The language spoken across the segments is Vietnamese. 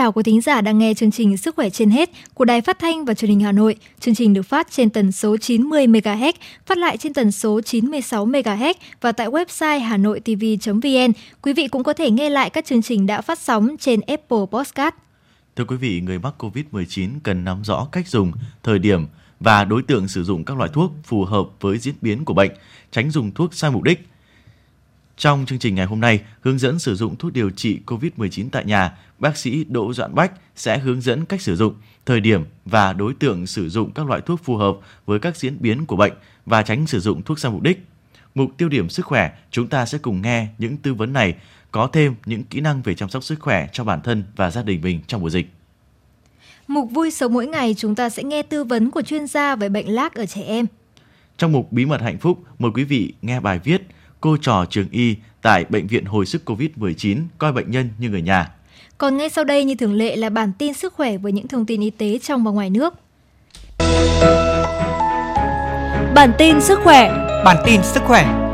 Chào quý thính giả đang nghe chương trình Sức khỏe trên hết của Đài Phát thanh và Truyền hình Hà Nội. Chương trình được phát trên tần số 90 MHz, phát lại trên tần số 96 MHz và tại website hanoitv.vn. Quý vị cũng có thể nghe lại các chương trình đã phát sóng trên Apple Podcast. Thưa quý vị, người mắc COVID-19 cần nắm rõ cách dùng, thời điểm và đối tượng sử dụng các loại thuốc phù hợp với diễn biến của bệnh, tránh dùng thuốc sai mục đích. Trong chương trình ngày hôm nay, hướng dẫn sử dụng thuốc điều trị COVID-19 tại nhà, bác sĩ Đỗ Doãn Bách sẽ hướng dẫn cách sử dụng, thời điểm và đối tượng sử dụng các loại thuốc phù hợp với các diễn biến của bệnh và tránh sử dụng thuốc sai mục đích. Mục tiêu điểm sức khỏe, chúng ta sẽ cùng nghe những tư vấn này, có thêm những kỹ năng về chăm sóc sức khỏe cho bản thân và gia đình mình trong mùa dịch. Mục vui sống mỗi ngày chúng ta sẽ nghe tư vấn của chuyên gia về bệnh lác ở trẻ em. Trong mục Bí mật hạnh phúc, mời quý vị nghe bài viết Cô trò trường y tại Bệnh viện Hồi sức COVID-19 coi bệnh nhân như người nhà. Còn ngay sau đây như thường lệ là bản tin sức khỏe với những thông tin y tế trong và ngoài nước. Bản tin sức khỏe Bản tin sức khỏe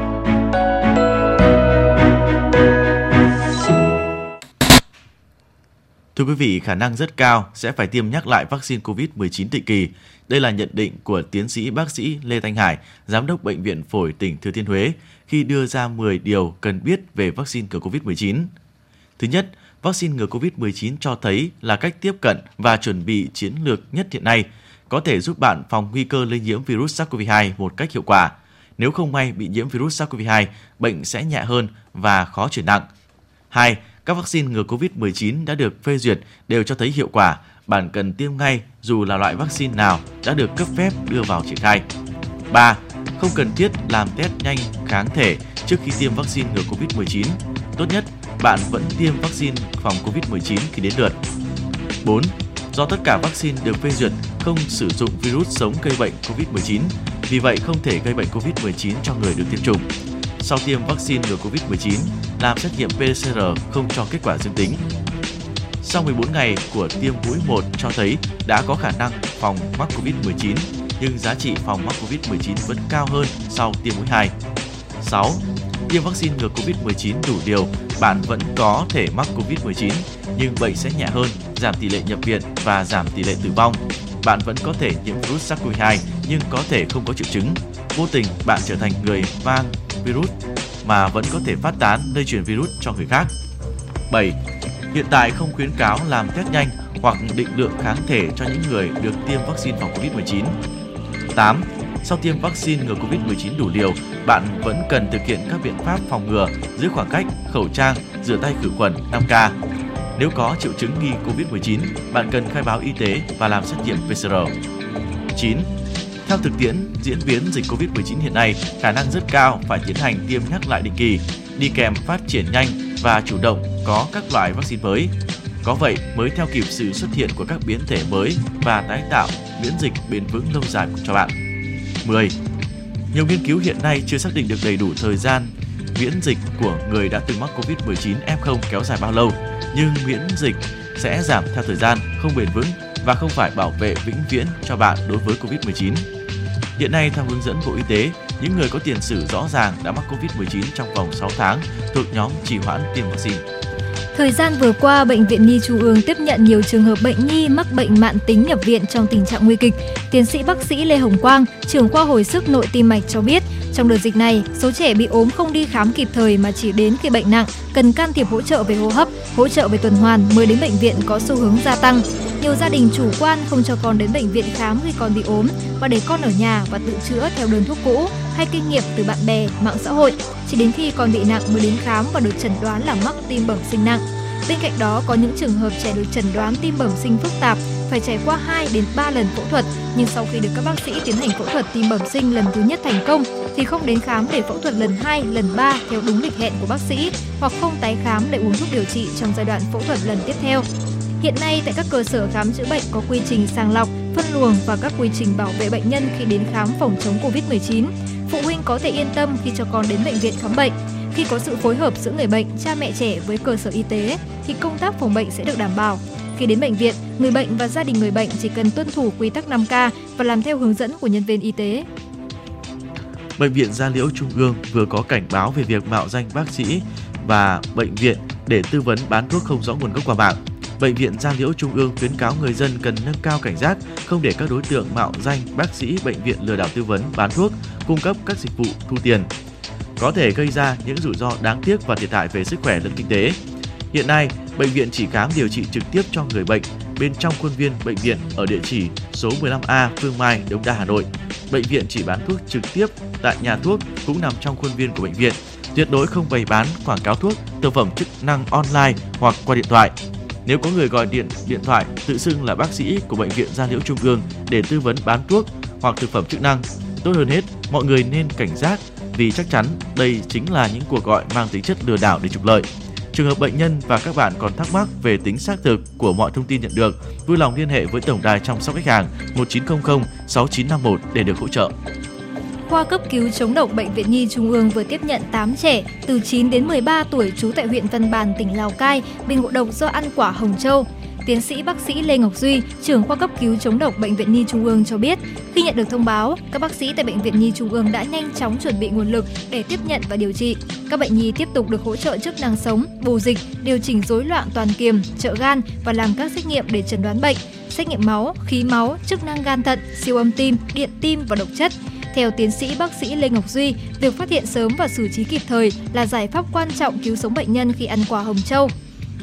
Thưa quý vị, khả năng rất cao sẽ phải tiêm nhắc lại vaccine COVID-19 định kỳ. Đây là nhận định của tiến sĩ bác sĩ Lê Thanh Hải, giám đốc bệnh viện phổi tỉnh Thừa Thiên Huế khi đưa ra 10 điều cần biết về vaccine ngừa COVID-19. Thứ nhất, vaccine ngừa COVID-19 cho thấy là cách tiếp cận và chuẩn bị chiến lược nhất hiện nay, có thể giúp bạn phòng nguy cơ lây nhiễm virus SARS-CoV-2 một cách hiệu quả. Nếu không may bị nhiễm virus SARS-CoV-2, bệnh sẽ nhẹ hơn và khó chuyển nặng. 2. Các vaccine ngừa COVID-19 đã được phê duyệt đều cho thấy hiệu quả, bạn cần tiêm ngay dù là loại vaccine nào đã được cấp phép đưa vào triển khai. 3. Không cần thiết làm test nhanh kháng thể trước khi tiêm vaccine ngừa COVID-19. Tốt nhất, bạn vẫn tiêm vaccine phòng COVID-19 khi đến lượt. 4. Do tất cả vaccine được phê duyệt không sử dụng virus sống gây bệnh COVID-19, vì vậy không thể gây bệnh COVID-19 cho người được tiêm chủng. Sau tiêm vaccine ngừa COVID-19, làm xét nghiệm PCR không cho kết quả dương tính. Sau 14 ngày của tiêm mũi 1 cho thấy đã có khả năng phòng mắc COVID-19, nhưng giá trị phòng mắc COVID-19 vẫn cao hơn sau tiêm mũi 2. 6. Tiêm vaccine ngừa COVID-19 đủ liều, bạn vẫn có thể mắc COVID-19, nhưng bệnh sẽ nhẹ hơn, giảm tỷ lệ nhập viện và giảm tỷ lệ tử vong. Bạn vẫn có thể nhiễm virus SARS-CoV-2 nhưng có thể không có triệu chứng. Vô tình bạn trở thành người mang virus mà vẫn có thể phát tán lây truyền virus cho người khác. 7. Hiện tại không khuyến cáo làm test nhanh hoặc định lượng kháng thể cho những người được tiêm vaccine phòng COVID-19. 8. Sau tiêm vaccine ngừa COVID-19 đủ liều, bạn vẫn cần thực hiện các biện pháp phòng ngừa, giữ khoảng cách, khẩu trang, rửa tay khử khuẩn 5K. Nếu có triệu chứng nghi COVID-19, bạn cần khai báo y tế và làm xét nghiệm PCR. 9. Theo thực tiễn diễn biến dịch COVID-19 hiện nay, khả năng rất cao phải tiến hành tiêm nhắc lại định kỳ, đi kèm phát triển nhanh và chủ động có các loại vaccine mới. Có vậy mới theo kịp sự xuất hiện của các biến thể mới và tái tạo miễn dịch bền vững lâu dài cho bạn. 10. Nhiều nghiên cứu hiện nay chưa xác định được đầy đủ thời gian miễn dịch của người đã từng mắc COVID-19 F0 kéo dài bao lâu, nhưng miễn dịch sẽ giảm theo thời gian, không bền vững và không phải bảo vệ vĩnh viễn cho bạn đối với COVID-19. Hiện nay, theo hướng dẫn Bộ Y tế, những người có tiền sử rõ ràng đã mắc COVID-19 trong vòng 6 tháng thuộc nhóm trì hoãn tiêm vaccine. Thời gian vừa qua, Bệnh viện Nhi Trung ương tiếp nhận nhiều trường hợp bệnh nhi mắc bệnh mãn tính nhập viện trong tình trạng nguy kịch. Tiến sĩ bác sĩ Lê Hồng Quang, trưởng khoa hồi sức nội tim mạch cho biết, trong đợt dịch này, số trẻ bị ốm không đi khám kịp thời mà chỉ đến khi bệnh nặng, cần can thiệp hỗ trợ về hô hấp, hỗ trợ về tuần hoàn mới đến bệnh viện có xu hướng gia tăng. Nhiều gia đình chủ quan không cho con đến bệnh viện khám khi con bị ốm và để con ở nhà và tự chữa theo đơn thuốc cũ hay kinh nghiệm từ bạn bè, mạng xã hội. Chỉ đến khi con bị nặng mới đến khám và được chẩn đoán là mắc tim bẩm sinh nặng. Bên cạnh đó có những trường hợp trẻ được chẩn đoán tim bẩm sinh phức tạp phải trải qua 2 đến 3 lần phẫu thuật, nhưng sau khi được các bác sĩ tiến hành phẫu thuật tim bẩm sinh lần thứ nhất thành công thì không đến khám để phẫu thuật lần 2, lần 3 theo đúng lịch hẹn của bác sĩ hoặc không tái khám để uống thuốc điều trị trong giai đoạn phẫu thuật lần tiếp theo. Hiện nay tại các cơ sở khám chữa bệnh có quy trình sàng lọc, phân luồng và các quy trình bảo vệ bệnh nhân khi đến khám phòng chống Covid-19. Phụ huynh có thể yên tâm khi cho con đến bệnh viện khám bệnh. Khi có sự phối hợp giữa người bệnh, cha mẹ trẻ với cơ sở y tế thì công tác phòng bệnh sẽ được đảm bảo. Khi đến bệnh viện, người bệnh và gia đình người bệnh chỉ cần tuân thủ quy tắc 5K và làm theo hướng dẫn của nhân viên y tế. Bệnh viện Gia Liễu Trung ương vừa có cảnh báo về việc mạo danh bác sĩ và bệnh viện để tư vấn bán thuốc không rõ nguồn gốc qua mạng. Bệnh viện Gia Liễu Trung ương khuyến cáo người dân cần nâng cao cảnh giác, không để các đối tượng mạo danh bác sĩ bệnh viện lừa đảo tư vấn, bán thuốc, cung cấp các dịch vụ thu tiền, có thể gây ra những rủi ro đáng tiếc và thiệt hại về sức khỏe lẫn kinh tế. Hiện nay, bệnh viện chỉ khám điều trị trực tiếp cho người bệnh bên trong khuôn viên bệnh viện ở địa chỉ số 15A Phương Mai, Đống Đa, Hà Nội. Bệnh viện chỉ bán thuốc trực tiếp tại nhà thuốc cũng nằm trong khuôn viên của bệnh viện. Tuyệt đối không bày bán quảng cáo thuốc, thực phẩm chức năng online hoặc qua điện thoại. Nếu có người gọi điện điện thoại tự xưng là bác sĩ của bệnh viện Gia Liễu Trung ương để tư vấn bán thuốc hoặc thực phẩm chức năng, tốt hơn hết mọi người nên cảnh giác vì chắc chắn đây chính là những cuộc gọi mang tính chất lừa đảo để trục lợi. Trường hợp bệnh nhân và các bạn còn thắc mắc về tính xác thực của mọi thông tin nhận được, vui lòng liên hệ với tổng đài chăm sóc khách hàng 1900 6951 để được hỗ trợ. Khoa cấp cứu chống độc Bệnh viện Nhi Trung ương vừa tiếp nhận 8 trẻ từ 9 đến 13 tuổi trú tại huyện Văn Bàn, tỉnh Lào Cai bị ngộ độc do ăn quả hồng châu. Tiến sĩ bác sĩ Lê Ngọc Duy, trưởng khoa cấp cứu chống độc Bệnh viện Nhi Trung ương cho biết, khi nhận được thông báo, các bác sĩ tại Bệnh viện Nhi Trung ương đã nhanh chóng chuẩn bị nguồn lực để tiếp nhận và điều trị. Các bệnh nhi tiếp tục được hỗ trợ chức năng sống, bù dịch, điều chỉnh rối loạn toàn kiềm, trợ gan và làm các xét nghiệm để chẩn đoán bệnh, xét nghiệm máu, khí máu, chức năng gan thận, siêu âm tim, điện tim và độc chất. Theo tiến sĩ bác sĩ Lê Ngọc Duy, việc phát hiện sớm và xử trí kịp thời là giải pháp quan trọng cứu sống bệnh nhân khi ăn quả hồng châu.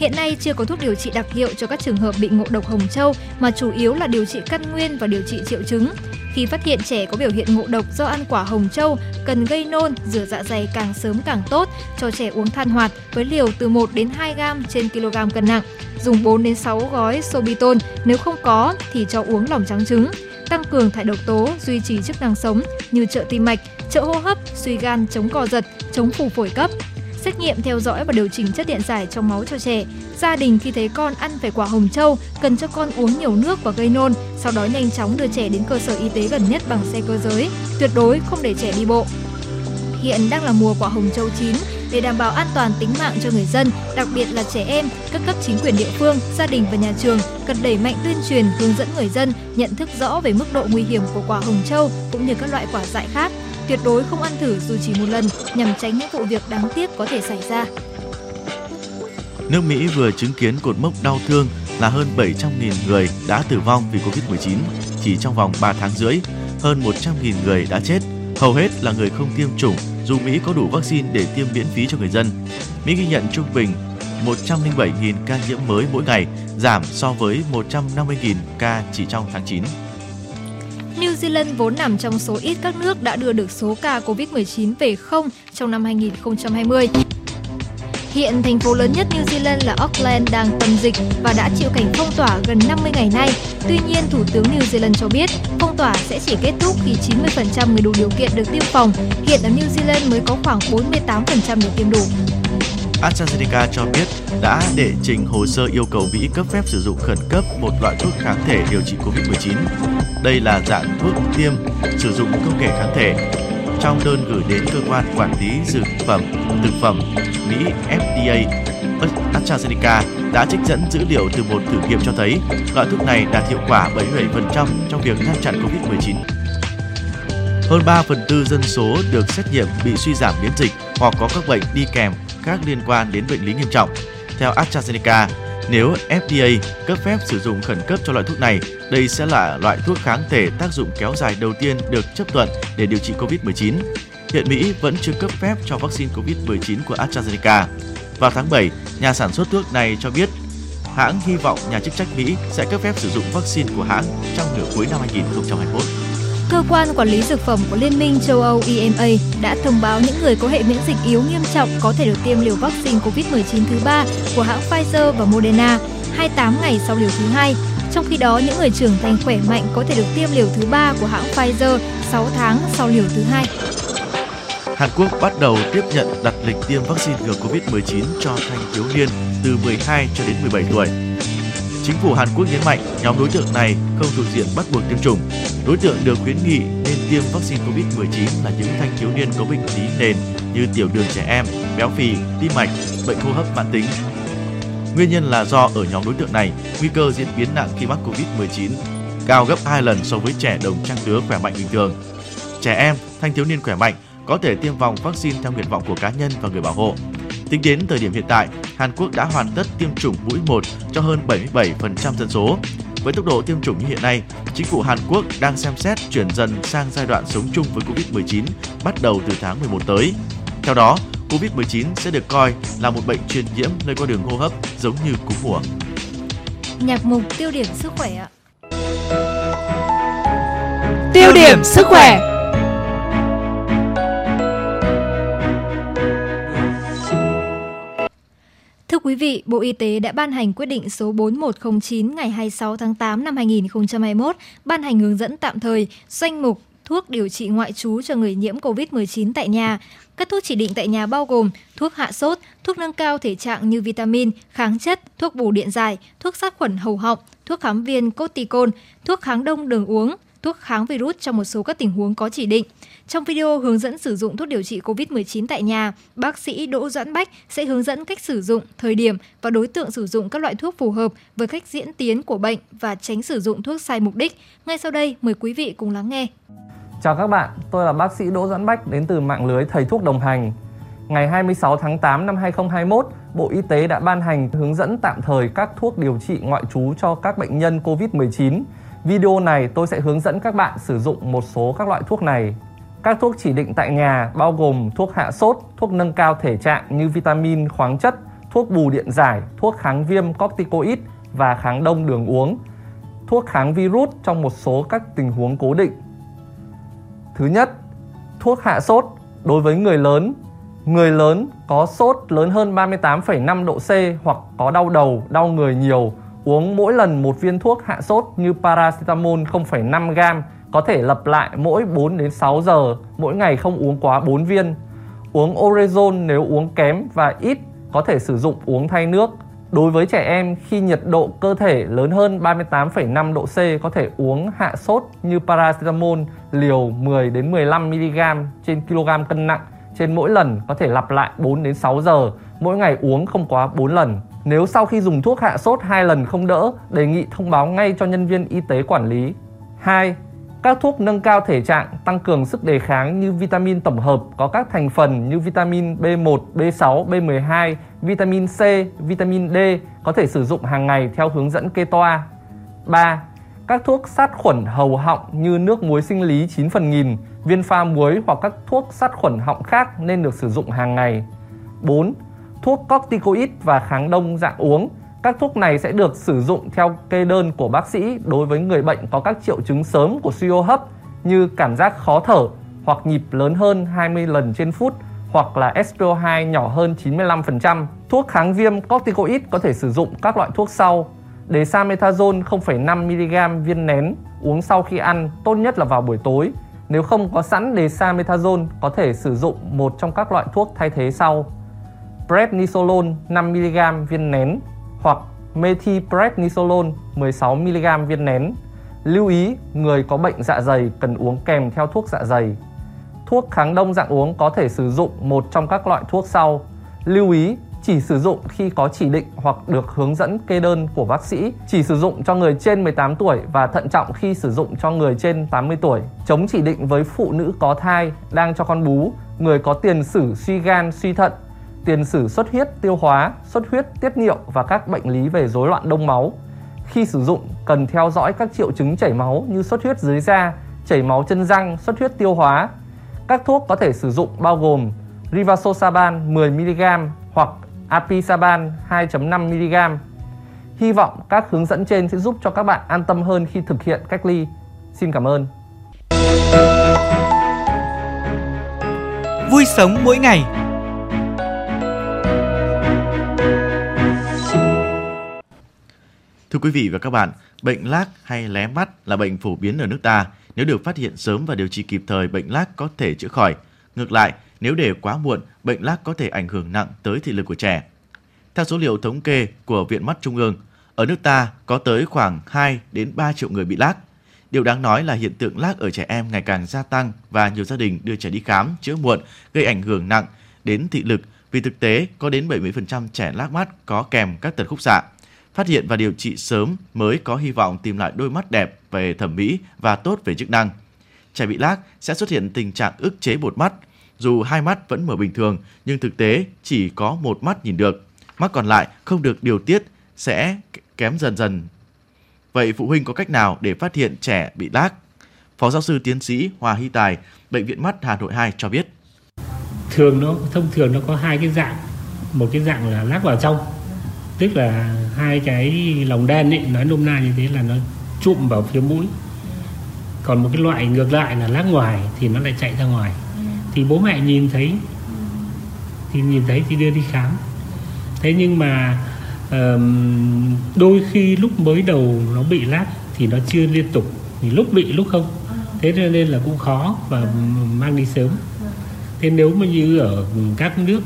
Hiện nay chưa có thuốc điều trị đặc hiệu cho các trường hợp bị ngộ độc hồng châu mà chủ yếu là điều trị căn nguyên và điều trị triệu chứng. Khi phát hiện trẻ có biểu hiện ngộ độc do ăn quả hồng châu, cần gây nôn, rửa dạ dày càng sớm càng tốt, cho trẻ uống than hoạt với liều từ 1 đến 2 gram trên kg cân nặng. Dùng 4 đến 6 gói sobiton, nếu không có thì cho uống lòng trắng trứng. Tăng cường thải độc tố, duy trì chức năng sống như trợ tim mạch, trợ hô hấp, suy gan, chống co giật, chống phù phổi cấp, xét nghiệm theo dõi và điều chỉnh chất điện giải trong máu cho trẻ. Gia đình khi thấy con ăn phải quả hồng châu, cần cho con uống nhiều nước và gây nôn, sau đó nhanh chóng đưa trẻ đến cơ sở y tế gần nhất bằng xe cơ giới. Tuyệt đối không để trẻ đi bộ. Hiện đang là mùa quả hồng châu chín, để đảm bảo an toàn tính mạng cho người dân, đặc biệt là trẻ em, các cấp chính quyền địa phương, gia đình và nhà trường cần đẩy mạnh tuyên truyền hướng dẫn người dân nhận thức rõ về mức độ nguy hiểm của quả hồng châu cũng như các loại quả dại khác Tuyệt đối không ăn thử dù chỉ một lần nhằm tránh những vụ việc đáng tiếc có thể xảy ra. Nước Mỹ vừa chứng kiến cột mốc đau thương là hơn 700.000 người đã tử vong vì Covid-19 chỉ trong vòng 3 tháng rưỡi. Hơn 100.000 người đã chết, hầu hết là người không tiêm chủng dù Mỹ có đủ vaccine để tiêm miễn phí cho người dân. Mỹ ghi nhận trung bình 107.000 ca nhiễm mới mỗi ngày, giảm so với 150.000 ca chỉ trong tháng 9. New Zealand vốn nằm trong số ít các nước đã đưa được số ca COVID-19 về không trong năm 2020. Hiện thành phố lớn nhất New Zealand là Auckland đang tâm dịch và đã chịu cảnh phong tỏa gần 50 ngày nay. Tuy nhiên, Thủ tướng New Zealand cho biết phong tỏa sẽ chỉ kết thúc khi 90% người đủ điều kiện được tiêm phòng. Hiện ở New Zealand mới có khoảng 48% được tiêm đủ. AstraZeneca cho biết đã đệ trình hồ sơ yêu cầu Mỹ cấp phép sử dụng khẩn cấp một loại thuốc kháng thể điều trị COVID-19. Đây là dạng thuốc tiêm sử dụng công nghệ kháng thể. Trong đơn gửi đến cơ quan quản lý dược phẩm, thực phẩm Mỹ FDA, AstraZeneca đã trích dẫn dữ liệu từ một thử nghiệm cho thấy loại thuốc này đạt hiệu quả 77% trong việc ngăn chặn COVID-19. Hơn 3 phần tư dân số được xét nghiệm bị suy giảm miễn dịch hoặc có các bệnh đi kèm khác liên quan đến bệnh lý nghiêm trọng. Theo AstraZeneca, nếu FDA cấp phép sử dụng khẩn cấp cho loại thuốc này, đây sẽ là loại thuốc kháng thể tác dụng kéo dài đầu tiên được chấp thuận để điều trị COVID-19. Hiện Mỹ vẫn chưa cấp phép cho vaccine COVID-19 của AstraZeneca. Vào tháng 7, nhà sản xuất thuốc này cho biết hãng hy vọng nhà chức trách Mỹ sẽ cấp phép sử dụng vaccine của hãng trong nửa cuối năm 2021. Cơ quan quản lý dược phẩm của Liên minh châu Âu EMA đã thông báo những người có hệ miễn dịch yếu nghiêm trọng có thể được tiêm liều vaccine COVID-19 thứ ba của hãng Pfizer và Moderna 28 ngày sau liều thứ hai. Trong khi đó, những người trưởng thành khỏe mạnh có thể được tiêm liều thứ ba của hãng Pfizer 6 tháng sau liều thứ hai. Hàn Quốc bắt đầu tiếp nhận đặt lịch tiêm vaccine ngừa COVID-19 cho thanh thiếu niên từ 12 cho đến 17 tuổi. Chính phủ Hàn Quốc nhấn mạnh nhóm đối tượng này không thuộc diện bắt buộc tiêm chủng. Đối tượng được khuyến nghị nên tiêm vaccine COVID-19 là những thanh thiếu niên có bệnh lý nền như tiểu đường trẻ em, béo phì, tim mạch, bệnh hô hấp mãn tính. Nguyên nhân là do ở nhóm đối tượng này, nguy cơ diễn biến nặng khi mắc COVID-19 cao gấp 2 lần so với trẻ đồng trang lứa khỏe mạnh bình thường. Trẻ em, thanh thiếu niên khỏe mạnh có thể tiêm vòng vaccine theo nguyện vọng của cá nhân và người bảo hộ Tính đến thời điểm hiện tại, Hàn Quốc đã hoàn tất tiêm chủng mũi 1 cho hơn 77% dân số. Với tốc độ tiêm chủng như hiện nay, chính phủ Hàn Quốc đang xem xét chuyển dần sang giai đoạn sống chung với Covid-19 bắt đầu từ tháng 11 tới. Theo đó, Covid-19 sẽ được coi là một bệnh truyền nhiễm lây qua đường hô hấp giống như cúm mùa. Nhạc mục tiêu điểm sức khỏe ạ. Tiêu điểm sức khỏe. Quý vị, Bộ Y tế đã ban hành quyết định số 4109 ngày 26 tháng 8 năm 2021, ban hành hướng dẫn tạm thời danh mục thuốc điều trị ngoại trú cho người nhiễm COVID-19 tại nhà. Các thuốc chỉ định tại nhà bao gồm thuốc hạ sốt, thuốc nâng cao thể trạng như vitamin, kháng chất, thuốc bù điện giải, thuốc sát khuẩn hầu họng, thuốc kháng viên corticon, thuốc kháng đông đường uống, thuốc kháng virus trong một số các tình huống có chỉ định. Trong video hướng dẫn sử dụng thuốc điều trị COVID-19 tại nhà, bác sĩ Đỗ Doãn Bách sẽ hướng dẫn cách sử dụng, thời điểm và đối tượng sử dụng các loại thuốc phù hợp với cách diễn tiến của bệnh và tránh sử dụng thuốc sai mục đích. Ngay sau đây, mời quý vị cùng lắng nghe. Chào các bạn, tôi là bác sĩ Đỗ Doãn Bách đến từ mạng lưới Thầy thuốc đồng hành. Ngày 26 tháng 8 năm 2021, Bộ Y tế đã ban hành hướng dẫn tạm thời các thuốc điều trị ngoại trú cho các bệnh nhân COVID-19. Video này tôi sẽ hướng dẫn các bạn sử dụng một số các loại thuốc này. Các thuốc chỉ định tại nhà bao gồm thuốc hạ sốt, thuốc nâng cao thể trạng như vitamin, khoáng chất, thuốc bù điện giải, thuốc kháng viêm corticoid và kháng đông đường uống, thuốc kháng virus trong một số các tình huống cố định. Thứ nhất, thuốc hạ sốt đối với người lớn. Người lớn có sốt lớn hơn 38,5 độ C hoặc có đau đầu, đau người nhiều, uống mỗi lần một viên thuốc hạ sốt như paracetamol 0,5 gram có thể lặp lại mỗi 4 đến 6 giờ, mỗi ngày không uống quá 4 viên. Uống orezon nếu uống kém và ít có thể sử dụng uống thay nước. Đối với trẻ em khi nhiệt độ cơ thể lớn hơn 38,5 độ C có thể uống hạ sốt như paracetamol liều 10 đến 15 mg trên kg cân nặng trên mỗi lần có thể lặp lại 4 đến 6 giờ, mỗi ngày uống không quá 4 lần. Nếu sau khi dùng thuốc hạ sốt hai lần không đỡ, đề nghị thông báo ngay cho nhân viên y tế quản lý. 2. Các thuốc nâng cao thể trạng, tăng cường sức đề kháng như vitamin tổng hợp có các thành phần như vitamin B1, B6, B12, vitamin C, vitamin D có thể sử dụng hàng ngày theo hướng dẫn kê toa. 3. Các thuốc sát khuẩn hầu họng như nước muối sinh lý 9 phần nghìn, viên pha muối hoặc các thuốc sát khuẩn họng khác nên được sử dụng hàng ngày. 4. Thuốc corticoid và kháng đông dạng uống các thuốc này sẽ được sử dụng theo kê đơn của bác sĩ đối với người bệnh có các triệu chứng sớm của suy hô hấp như cảm giác khó thở hoặc nhịp lớn hơn 20 lần trên phút hoặc là SPO2 nhỏ hơn 95%. Thuốc kháng viêm corticoid có thể sử dụng các loại thuốc sau. Desamethasone 0,5mg viên nén uống sau khi ăn, tốt nhất là vào buổi tối. Nếu không có sẵn desamethasone, có thể sử dụng một trong các loại thuốc thay thế sau. Prednisolone 5mg viên nén hoặc methylprednisolone 16mg viên nén. Lưu ý, người có bệnh dạ dày cần uống kèm theo thuốc dạ dày. Thuốc kháng đông dạng uống có thể sử dụng một trong các loại thuốc sau. Lưu ý, chỉ sử dụng khi có chỉ định hoặc được hướng dẫn kê đơn của bác sĩ, chỉ sử dụng cho người trên 18 tuổi và thận trọng khi sử dụng cho người trên 80 tuổi. Chống chỉ định với phụ nữ có thai, đang cho con bú, người có tiền sử suy gan, suy thận, tiền sử xuất huyết tiêu hóa, xuất huyết tiết niệu và các bệnh lý về rối loạn đông máu. Khi sử dụng cần theo dõi các triệu chứng chảy máu như xuất huyết dưới da, chảy máu chân răng, xuất huyết tiêu hóa. Các thuốc có thể sử dụng bao gồm Rivaroxaban 10mg hoặc Apisaban 2.5mg. Hy vọng các hướng dẫn trên sẽ giúp cho các bạn an tâm hơn khi thực hiện cách ly. Xin cảm ơn. Vui sống mỗi ngày Thưa quý vị và các bạn, bệnh lác hay lé mắt là bệnh phổ biến ở nước ta. Nếu được phát hiện sớm và điều trị kịp thời, bệnh lác có thể chữa khỏi. Ngược lại, nếu để quá muộn, bệnh lác có thể ảnh hưởng nặng tới thị lực của trẻ. Theo số liệu thống kê của Viện Mắt Trung ương, ở nước ta có tới khoảng 2 đến 3 triệu người bị lác. Điều đáng nói là hiện tượng lác ở trẻ em ngày càng gia tăng và nhiều gia đình đưa trẻ đi khám chữa muộn gây ảnh hưởng nặng đến thị lực vì thực tế có đến 70% trẻ lác mắt có kèm các tật khúc xạ. Phát hiện và điều trị sớm mới có hy vọng tìm lại đôi mắt đẹp về thẩm mỹ và tốt về chức năng. Trẻ bị lác sẽ xuất hiện tình trạng ức chế bột mắt. dù hai mắt vẫn mở bình thường nhưng thực tế chỉ có một mắt nhìn được. Mắt còn lại không được điều tiết sẽ kém dần dần. Vậy phụ huynh có cách nào để phát hiện trẻ bị lác Phó giáo sư tiến sĩ Hòa Hy Tài, Bệnh viện Mắt Hà Nội 2 cho biết. Thường nó thông thường nó có hai cái dạng. Một cái dạng là lác vào trong, tức là hai cái lòng đen ấy, nói nôm na như thế là nó chụm vào phía mũi. Còn một cái loại ngược lại là lác ngoài thì nó lại chạy ra ngoài. Thì bố mẹ nhìn thấy thì nhìn thấy thì đưa đi khám. Thế nhưng mà đôi khi lúc mới đầu nó bị lát thì nó chưa liên tục thì lúc bị lúc không thế nên là cũng khó và mang đi sớm thế nếu mà như ở các nước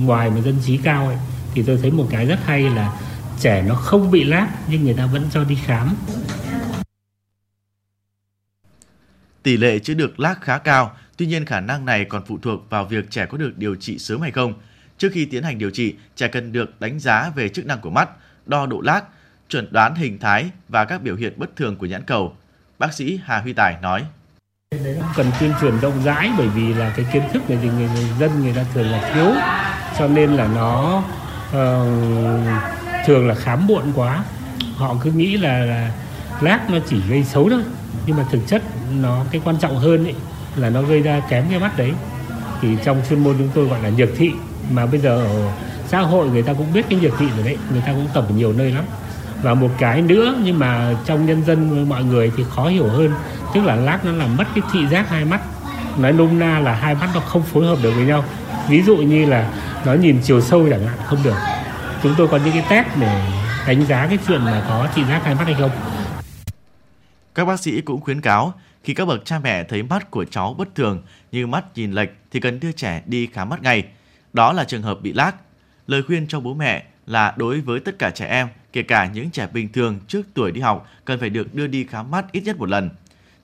ngoài mà dân trí cao ấy, thì tôi thấy một cái rất hay là trẻ nó không bị lát nhưng người ta vẫn cho đi khám tỷ lệ chữa được lác khá cao tuy nhiên khả năng này còn phụ thuộc vào việc trẻ có được điều trị sớm hay không Trước khi tiến hành điều trị, trẻ cần được đánh giá về chức năng của mắt, đo độ lác, chuẩn đoán hình thái và các biểu hiện bất thường của nhãn cầu. Bác sĩ Hà Huy Tài nói. Cần tuyên truyền rộng rãi bởi vì là cái kiến thức này thì người, người dân người ta thường là thiếu cho nên là nó Ờ, thường là khám muộn quá. Họ cứ nghĩ là, là lác nó chỉ gây xấu thôi. Nhưng mà thực chất nó cái quan trọng hơn ấy, là nó gây ra kém cái mắt đấy. Thì trong chuyên môn chúng tôi gọi là nhược thị. Mà bây giờ ở xã hội người ta cũng biết cái nhược thị rồi đấy. Người ta cũng tập ở nhiều nơi lắm. Và một cái nữa nhưng mà trong nhân dân mọi người thì khó hiểu hơn. Tức là lác nó làm mất cái thị giác hai mắt. Nói nôm na là hai mắt nó không phối hợp được với nhau. Ví dụ như là nó nhìn chiều sâu chẳng hạn không được chúng tôi có những cái test để đánh giá cái chuyện mà có thị giác hai mắt hay không các bác sĩ cũng khuyến cáo khi các bậc cha mẹ thấy mắt của cháu bất thường như mắt nhìn lệch thì cần đưa trẻ đi khám mắt ngay đó là trường hợp bị lác Lời khuyên cho bố mẹ là đối với tất cả trẻ em, kể cả những trẻ bình thường trước tuổi đi học, cần phải được đưa đi khám mắt ít nhất một lần.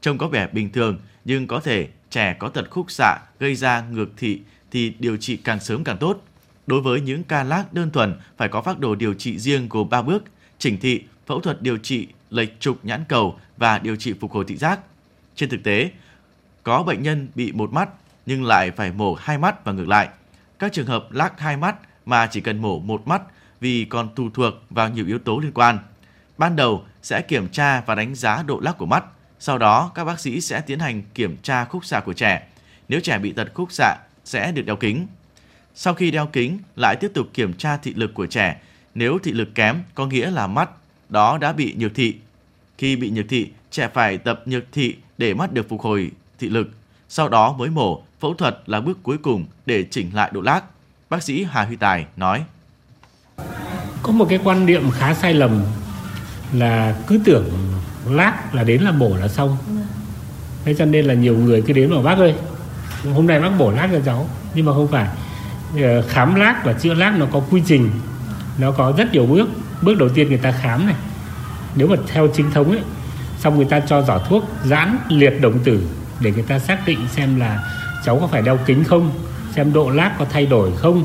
Trông có vẻ bình thường, nhưng có thể trẻ có tật khúc xạ gây ra ngược thị thì điều trị càng sớm càng tốt. Đối với những ca lác đơn thuần, phải có phác đồ điều trị riêng gồm 3 bước, chỉnh thị, phẫu thuật điều trị, lệch trục nhãn cầu và điều trị phục hồi thị giác. Trên thực tế, có bệnh nhân bị một mắt nhưng lại phải mổ hai mắt và ngược lại – các trường hợp lác hai mắt mà chỉ cần mổ một mắt vì còn tù thuộc vào nhiều yếu tố liên quan. Ban đầu sẽ kiểm tra và đánh giá độ lắc của mắt, sau đó các bác sĩ sẽ tiến hành kiểm tra khúc xạ của trẻ. Nếu trẻ bị tật khúc xạ sẽ được đeo kính. Sau khi đeo kính lại tiếp tục kiểm tra thị lực của trẻ. Nếu thị lực kém có nghĩa là mắt đó đã bị nhược thị. Khi bị nhược thị, trẻ phải tập nhược thị để mắt được phục hồi thị lực. Sau đó mới mổ phẫu thuật là bước cuối cùng để chỉnh lại độ lác. Bác sĩ Hà Huy Tài nói. Có một cái quan niệm khá sai lầm là cứ tưởng lác là đến là mổ là xong. Thế cho nên là nhiều người cứ đến bảo bác ơi, hôm nay bác mổ lác cho cháu. Nhưng mà không phải. Ờ, khám lác và chữa lác nó có quy trình, nó có rất nhiều bước. Bước đầu tiên người ta khám này. Nếu mà theo chính thống ấy, xong người ta cho giỏ thuốc giãn liệt động tử để người ta xác định xem là cháu có phải đeo kính không xem độ lác có thay đổi không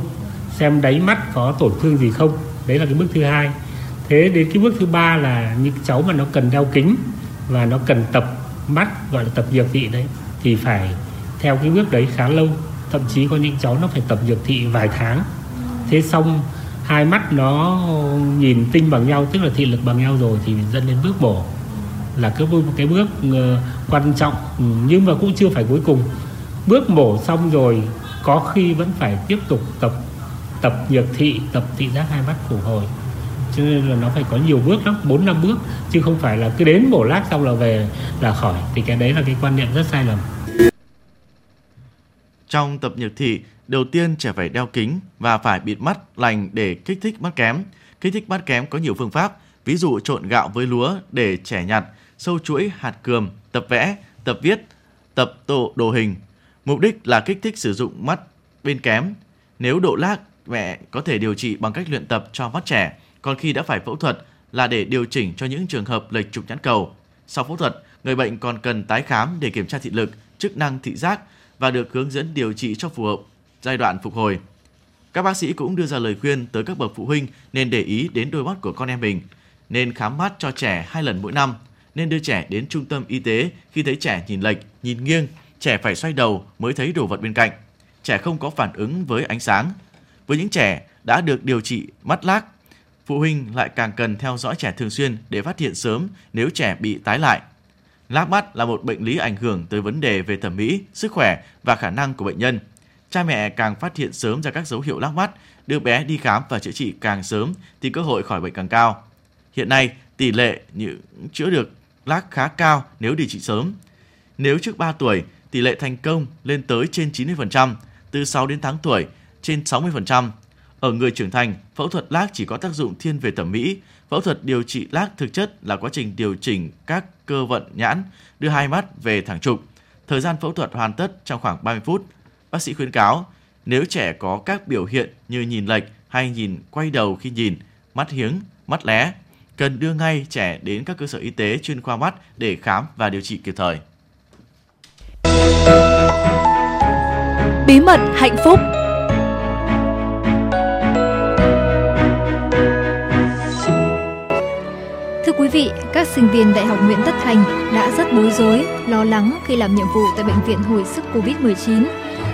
xem đáy mắt có tổn thương gì không đấy là cái bước thứ hai thế đến cái bước thứ ba là những cháu mà nó cần đeo kính và nó cần tập mắt gọi là tập dược thị đấy thì phải theo cái bước đấy khá lâu thậm chí có những cháu nó phải tập dược thị vài tháng. Thế xong, hai mắt nó nhìn tinh bằng nhau, tức là thị lực bằng nhau rồi thì dẫn đến bước mổ là cái cái bước ờ, quan trọng ừ, nhưng mà cũng chưa phải cuối cùng. Bước mổ xong rồi, có khi vẫn phải tiếp tục tập tập nhược thị, tập thị giác hai mắt phục hồi. Cho nên là nó phải có nhiều bước lắm, bốn, năm bước, chứ không phải là cứ đến mổ lát xong là về, là khỏi. Thì cái đấy là cái quan niệm rất sai lầm trong tập nhược thị đầu tiên trẻ phải đeo kính và phải bịt mắt lành để kích thích mắt kém kích thích mắt kém có nhiều phương pháp ví dụ trộn gạo với lúa để trẻ nhặt sâu chuỗi hạt cườm tập vẽ tập viết tập tổ đồ hình Mục đích là kích thích sử dụng mắt bên kém. Nếu độ lác mẹ có thể điều trị bằng cách luyện tập cho mắt trẻ, còn khi đã phải phẫu thuật là để điều chỉnh cho những trường hợp lệch trục nhãn cầu. Sau phẫu thuật, người bệnh còn cần tái khám để kiểm tra thị lực, chức năng thị giác và được hướng dẫn điều trị cho phù hợp giai đoạn phục hồi. Các bác sĩ cũng đưa ra lời khuyên tới các bậc phụ huynh nên để ý đến đôi mắt của con em mình, nên khám mắt cho trẻ hai lần mỗi năm, nên đưa trẻ đến trung tâm y tế khi thấy trẻ nhìn lệch, nhìn nghiêng trẻ phải xoay đầu mới thấy đồ vật bên cạnh. trẻ không có phản ứng với ánh sáng. Với những trẻ đã được điều trị mắt lác, phụ huynh lại càng cần theo dõi trẻ thường xuyên để phát hiện sớm nếu trẻ bị tái lại. Lác mắt là một bệnh lý ảnh hưởng tới vấn đề về thẩm mỹ, sức khỏe và khả năng của bệnh nhân. Cha mẹ càng phát hiện sớm ra các dấu hiệu lác mắt, đưa bé đi khám và chữa trị càng sớm thì cơ hội khỏi bệnh càng cao. Hiện nay, tỷ lệ những chữa được lác khá cao nếu điều trị sớm. Nếu trước 3 tuổi, tỷ lệ thành công lên tới trên 90%, từ 6 đến 8 tuổi trên 60%. Ở người trưởng thành, phẫu thuật lác chỉ có tác dụng thiên về thẩm mỹ. Phẫu thuật điều trị lác thực chất là quá trình điều chỉnh các cơ vận nhãn, đưa hai mắt về thẳng trục. Thời gian phẫu thuật hoàn tất trong khoảng 30 phút. Bác sĩ khuyến cáo, nếu trẻ có các biểu hiện như nhìn lệch hay nhìn quay đầu khi nhìn, mắt hiếng, mắt lé, cần đưa ngay trẻ đến các cơ sở y tế chuyên khoa mắt để khám và điều trị kịp thời. Bí mật hạnh phúc quý vị, các sinh viên Đại học Nguyễn Tất Thành đã rất bối rối, lo lắng khi làm nhiệm vụ tại Bệnh viện hồi sức COVID-19.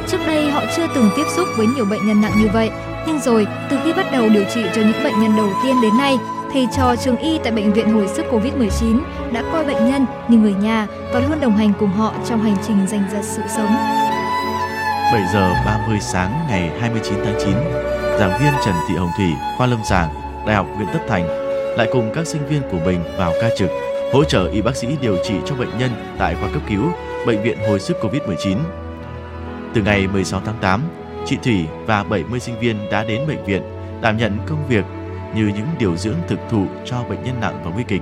Trước đây họ chưa từng tiếp xúc với nhiều bệnh nhân nặng như vậy, nhưng rồi từ khi bắt đầu điều trị cho những bệnh nhân đầu tiên đến nay, thầy trò trường y tại Bệnh viện hồi sức COVID-19 đã coi bệnh nhân như người nhà và luôn đồng hành cùng họ trong hành trình giành giật sự sống. 7 giờ 30 sáng ngày 29 tháng 9, giảng viên Trần Thị Hồng Thủy, khoa lâm sàng, Đại học Nguyễn Tất Thành lại cùng các sinh viên của mình vào ca trực, hỗ trợ y bác sĩ điều trị cho bệnh nhân tại khoa cấp cứu Bệnh viện hồi sức COVID-19. Từ ngày 16 tháng 8, chị Thủy và 70 sinh viên đã đến bệnh viện đảm nhận công việc như những điều dưỡng thực thụ cho bệnh nhân nặng và nguy kịch.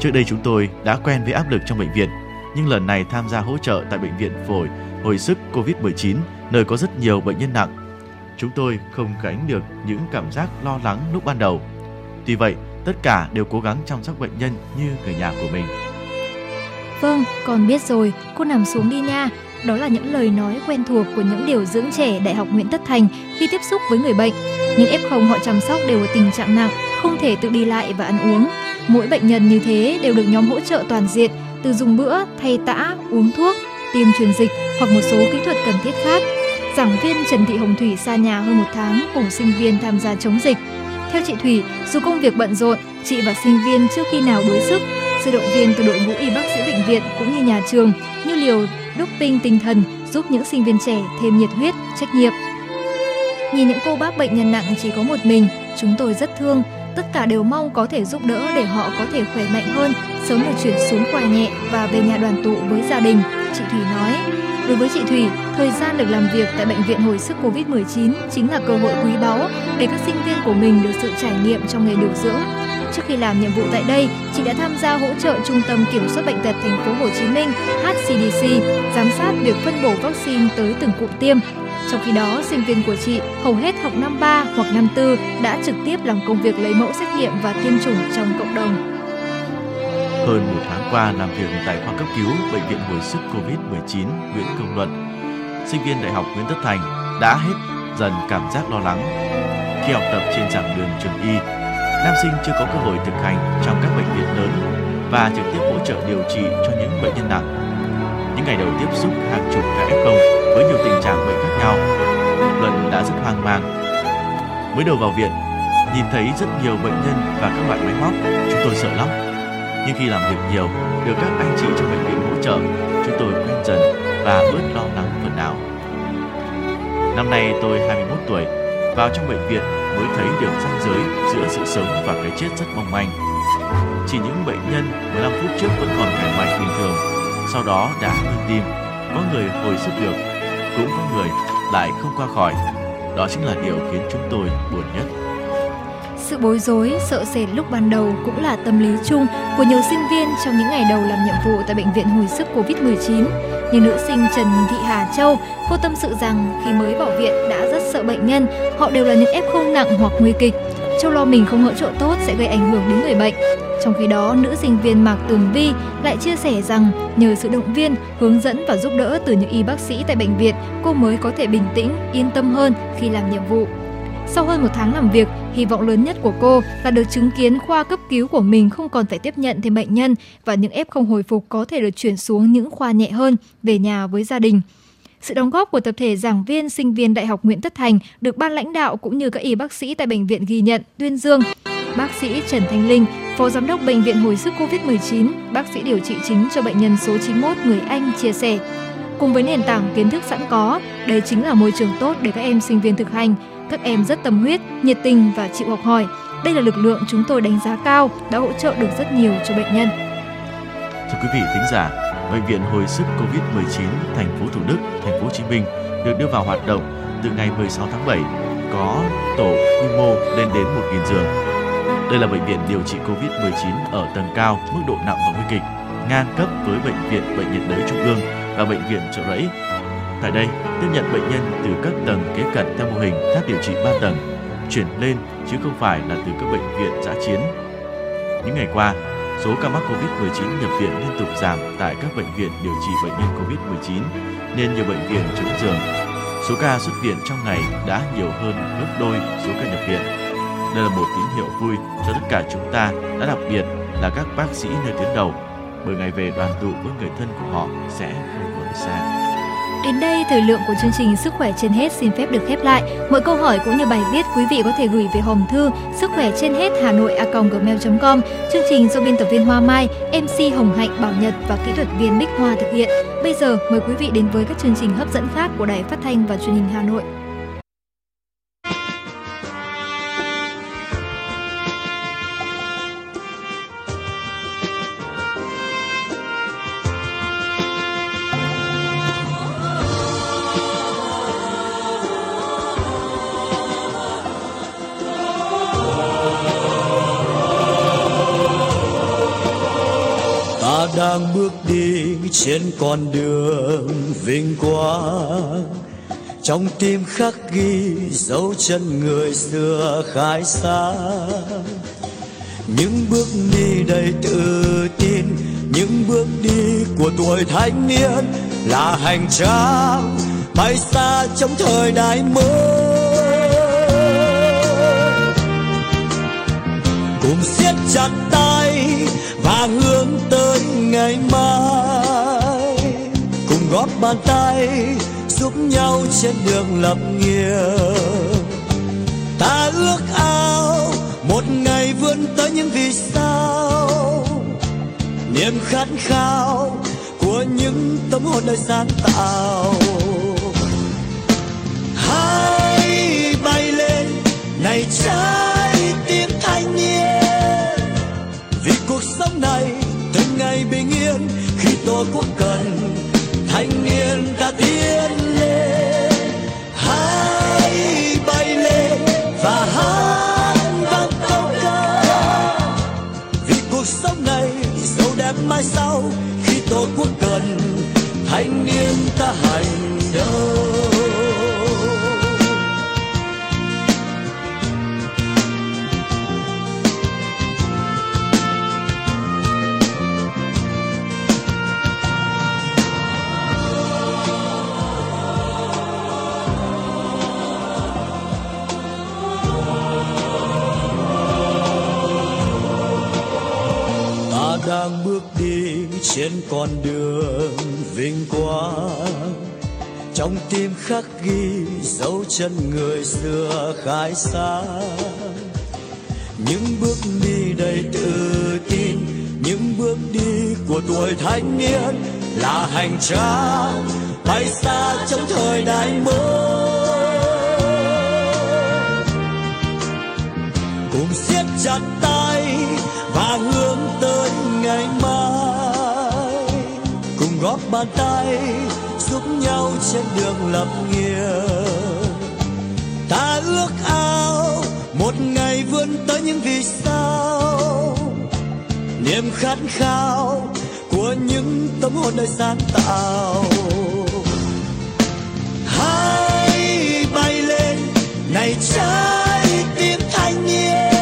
Trước đây chúng tôi đã quen với áp lực trong bệnh viện, nhưng lần này tham gia hỗ trợ tại bệnh viện phổi hồi sức COVID-19 nơi có rất nhiều bệnh nhân nặng. Chúng tôi không gánh được những cảm giác lo lắng lúc ban đầu. Tuy vậy, tất cả đều cố gắng chăm sóc bệnh nhân như người nhà của mình. Vâng, con biết rồi, cô nằm xuống đi nha. Đó là những lời nói quen thuộc của những điều dưỡng trẻ Đại học Nguyễn Tất Thành khi tiếp xúc với người bệnh. Những F0 họ chăm sóc đều ở tình trạng nặng, không thể tự đi lại và ăn uống. Mỗi bệnh nhân như thế đều được nhóm hỗ trợ toàn diện, từ dùng bữa, thay tã, uống thuốc, tiêm truyền dịch hoặc một số kỹ thuật cần thiết khác. Giảng viên Trần Thị Hồng Thủy xa nhà hơn một tháng cùng sinh viên tham gia chống dịch. Theo chị Thủy, dù công việc bận rộn, chị và sinh viên chưa khi nào đuối sức. Sự động viên từ đội ngũ y bác sĩ bệnh viện cũng như nhà trường như liều doping tinh thần giúp những sinh viên trẻ thêm nhiệt huyết, trách nhiệm. Nhìn những cô bác bệnh nhân nặng chỉ có một mình, chúng tôi rất thương. Tất cả đều mong có thể giúp đỡ để họ có thể khỏe mạnh hơn, sớm được chuyển xuống khoa nhẹ và về nhà đoàn tụ với gia đình, chị Thủy nói. Đối với chị Thủy, thời gian được làm việc tại bệnh viện hồi sức Covid-19 chính là cơ hội quý báu để các sinh viên của mình được sự trải nghiệm trong nghề điều dưỡng. Trước khi làm nhiệm vụ tại đây, chị đã tham gia hỗ trợ Trung tâm Kiểm soát bệnh tật thành phố Hồ Chí Minh HCDC giám sát việc phân bổ vaccine tới từng cụm tiêm. Trong khi đó, sinh viên của chị hầu hết học năm 3 hoặc năm 4 đã trực tiếp làm công việc lấy mẫu xét nghiệm và tiêm chủng trong cộng đồng. Hơn một tháng qua làm việc tại khoa cấp cứu Bệnh viện hồi sức COVID-19 Nguyễn Công Luận, sinh viên Đại học Nguyễn Tất Thành đã hết dần cảm giác lo lắng. Khi học tập trên giảng đường trường y, nam sinh chưa có cơ hội thực hành trong các bệnh viện lớn và trực tiếp hỗ trợ điều trị cho những bệnh nhân nặng. Những ngày đầu tiếp xúc hàng chục ca F0 với nhiều tình trạng bệnh khác nhau, Luận đã rất hoang mang. Mới đầu vào viện, nhìn thấy rất nhiều bệnh nhân và các loại máy móc, chúng tôi sợ lắm nhưng khi làm việc nhiều, được các anh chị trong bệnh viện hỗ trợ, chúng tôi quen dần và bớt lo lắng phần nào. Năm nay tôi 21 tuổi, vào trong bệnh viện mới thấy được ranh giới giữa sự sống và cái chết rất mong manh. Chỉ những bệnh nhân 15 phút trước vẫn còn khỏe mạnh bình thường, sau đó đã ngưng tim, có người hồi sức được, cũng có người lại không qua khỏi. Đó chính là điều khiến chúng tôi buồn nhất. Sự bối rối, sợ sệt lúc ban đầu cũng là tâm lý chung của nhiều sinh viên trong những ngày đầu làm nhiệm vụ tại Bệnh viện hồi sức Covid-19. Như nữ sinh Trần Thị Hà Châu, cô tâm sự rằng khi mới vào viện đã rất sợ bệnh nhân, họ đều là những F0 nặng hoặc nguy kịch. Châu lo mình không hỗ trợ tốt sẽ gây ảnh hưởng đến người bệnh. Trong khi đó, nữ sinh viên Mạc Tường Vi lại chia sẻ rằng nhờ sự động viên, hướng dẫn và giúp đỡ từ những y bác sĩ tại bệnh viện, cô mới có thể bình tĩnh, yên tâm hơn khi làm nhiệm vụ. Sau hơn một tháng làm việc, hy vọng lớn nhất của cô là được chứng kiến khoa cấp cứu của mình không còn phải tiếp nhận thêm bệnh nhân và những F không hồi phục có thể được chuyển xuống những khoa nhẹ hơn về nhà với gia đình. Sự đóng góp của tập thể giảng viên, sinh viên Đại học Nguyễn Tất Thành được ban lãnh đạo cũng như các y bác sĩ tại bệnh viện ghi nhận, tuyên dương. Bác sĩ Trần Thanh Linh, Phó Giám đốc Bệnh viện Hồi sức COVID-19, bác sĩ điều trị chính cho bệnh nhân số 91 người Anh chia sẻ. Cùng với nền tảng kiến thức sẵn có, đây chính là môi trường tốt để các em sinh viên thực hành. Các em rất tâm huyết, nhiệt tình và chịu học hỏi. Đây là lực lượng chúng tôi đánh giá cao, đã hỗ trợ được rất nhiều cho bệnh nhân. Thưa quý vị thính giả, Bệnh viện hồi sức COVID-19 thành phố Thủ Đức, thành phố Hồ Chí Minh được đưa vào hoạt động từ ngày 16 tháng 7, có tổ quy mô lên đến 1.000 giường. Đây là bệnh viện điều trị COVID-19 ở tầng cao, mức độ nặng và nguy kịch, ngang cấp với bệnh viện Bệnh nhiệt đới Trung ương và bệnh viện Trợ Rẫy. Tại đây, tiếp nhận bệnh nhân từ các tầng kế cận theo mô hình tháp điều trị 3 tầng, chuyển lên chứ không phải là từ các bệnh viện giã chiến. Những ngày qua, số ca mắc COVID-19 nhập viện liên tục giảm tại các bệnh viện điều trị bệnh nhân COVID-19 nên nhiều bệnh viện trống giường. Số ca xuất viện trong ngày đã nhiều hơn gấp đôi số ca nhập viện. Đây là một tín hiệu vui cho tất cả chúng ta, đã đặc biệt là các bác sĩ nơi tuyến đầu, bởi ngày về đoàn tụ với người thân của họ sẽ không còn xa. Đến đây, thời lượng của chương trình Sức khỏe trên hết xin phép được khép lại. Mọi câu hỏi cũng như bài viết quý vị có thể gửi về hòm thư sức khỏe trên hết Hà Nội a gmail.com. Chương trình do biên tập viên Hoa Mai, MC Hồng Hạnh Bảo Nhật và kỹ thuật viên Bích Hoa thực hiện. Bây giờ mời quý vị đến với các chương trình hấp dẫn khác của Đài Phát thanh và Truyền hình Hà Nội. Trên con đường vinh quang. Trong tim khắc ghi dấu chân người xưa khai sáng. Những bước đi đầy tự tin, những bước đi của tuổi thanh niên là hành trang bay xa trong thời đại mới. Cùng siết chặt tay và hướng tới ngày mai góp bàn tay, giúp nhau trên đường lập nghiệp. Ta ước ao một ngày vươn tới những vì sao. Niềm khát khao của những tâm hồn đời sáng tạo. Hãy bay lên, này trái tim thanh niên. Vì cuộc sống này từng ngày bình yên, khi tổ quốc cần thanh niên ta tiến lên, hãy bay lên và hát vang câu ca. Vì cuộc sống này giàu đẹp mai sau, khi tổ quốc cần, thanh niên ta hành con đường vinh quang. Trong tim khắc ghi dấu chân người xưa khai sáng. Những bước đi đầy tự tin, những bước đi của tuổi thanh niên là hành trang bay xa trong thời đại mới. Cùng siết chặt tay và hướng tới ngày mai bàn tay giúp nhau trên đường lập nghiệp. Ta ước ao một ngày vươn tới những vì sao. Niềm khát khao của những tâm hồn đời sáng tạo. Hãy bay lên, này trái tim thanh niên.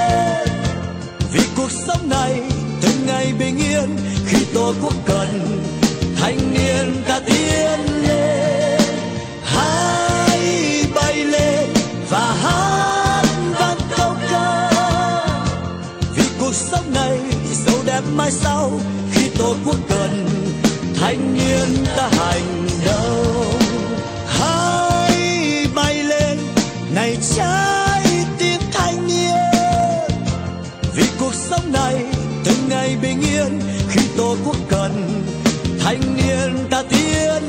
Vì cuộc sống này từng ngày bình yên khi tổ quốc cần thanh niên ta tiến lên hãy bay lên và hát vang câu ca. Vì cuộc sống này giàu đẹp mai sau, khi tổ quốc cần thanh niên ta hành động. Hãy bay lên, này trái tim thanh niên. Vì cuộc sống này từng ngày bình yên, khi tổ quốc cần tiến